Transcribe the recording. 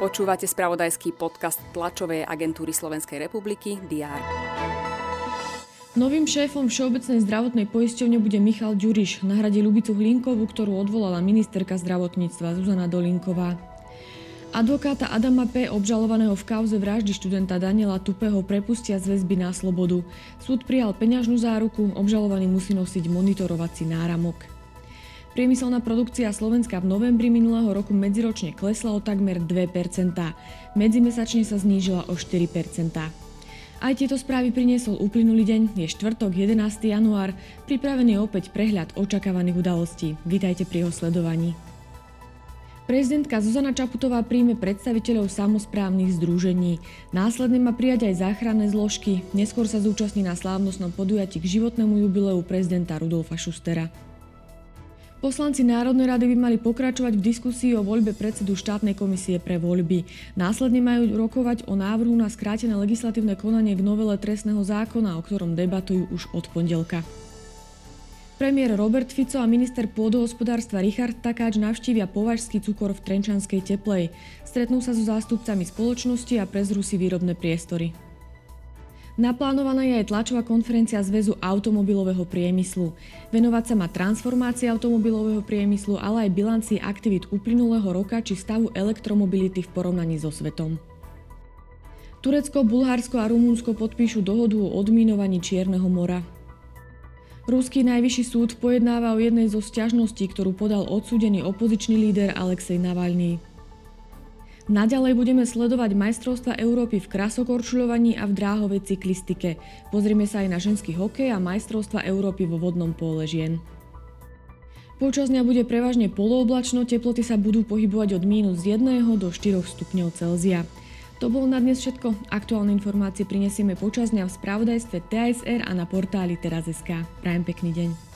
Počúvate spravodajský podcast tlačovej agentúry Slovenskej republiky DR. Novým šéfom Všeobecnej zdravotnej poisťovne bude Michal Ďuriš. Nahradí Lubicu Hlinkovú, ktorú odvolala ministerka zdravotníctva Zuzana Dolinková. Advokáta Adama P. obžalovaného v kauze vraždy študenta Daniela Tupého prepustia z väzby na slobodu. Súd prijal peňažnú záruku, obžalovaný musí nosiť monitorovací náramok. Priemyselná produkcia Slovenska v novembri minulého roku medziročne klesla o takmer 2%. Medzimesačne sa znížila o 4%. Aj tieto správy priniesol uplynulý deň, je štvrtok 11. január, pripravený opäť prehľad očakávaných udalostí. Vítajte pri jeho sledovaní. Prezidentka Zuzana Čaputová príjme predstaviteľov samozprávnych združení. Následne má prijať aj záchranné zložky. Neskôr sa zúčastní na slávnostnom podujatí k životnému jubileu prezidenta Rudolfa Šustera. Poslanci Národnej rady by mali pokračovať v diskusii o voľbe predsedu štátnej komisie pre voľby. Následne majú rokovať o návrhu na skrátené legislatívne konanie k novele trestného zákona, o ktorom debatujú už od pondelka. Premiér Robert Fico a minister pôdohospodárstva Richard Takáč navštívia považský cukor v Trenčanskej teplej. Stretnú sa so zástupcami spoločnosti a prezrú si výrobné priestory. Naplánovaná je aj tlačová konferencia Zväzu automobilového priemyslu. Venovať sa má transformácii automobilového priemyslu, ale aj bilancii aktivít uplynulého roka či stavu elektromobility v porovnaní so svetom. Turecko, Bulharsko a Rumúnsko podpíšu dohodu o odminovaní Čierneho mora. Ruský najvyšší súd pojednáva o jednej zo sťažností, ktorú podal odsúdený opozičný líder Alexej Navalny. Naďalej budeme sledovať majstrovstva Európy v krasokorčuľovaní a v dráhovej cyklistike. Pozrieme sa aj na ženský hokej a majstrovstva Európy vo vodnom pole žien. Počas dňa bude prevažne polooblačno, teploty sa budú pohybovať od mínus 1 do 4 stupňov Celzia. To bolo na dnes všetko. Aktuálne informácie prinesieme počas dňa v spravodajstve TSR a na portáli teraz.sk. Prajem pekný deň.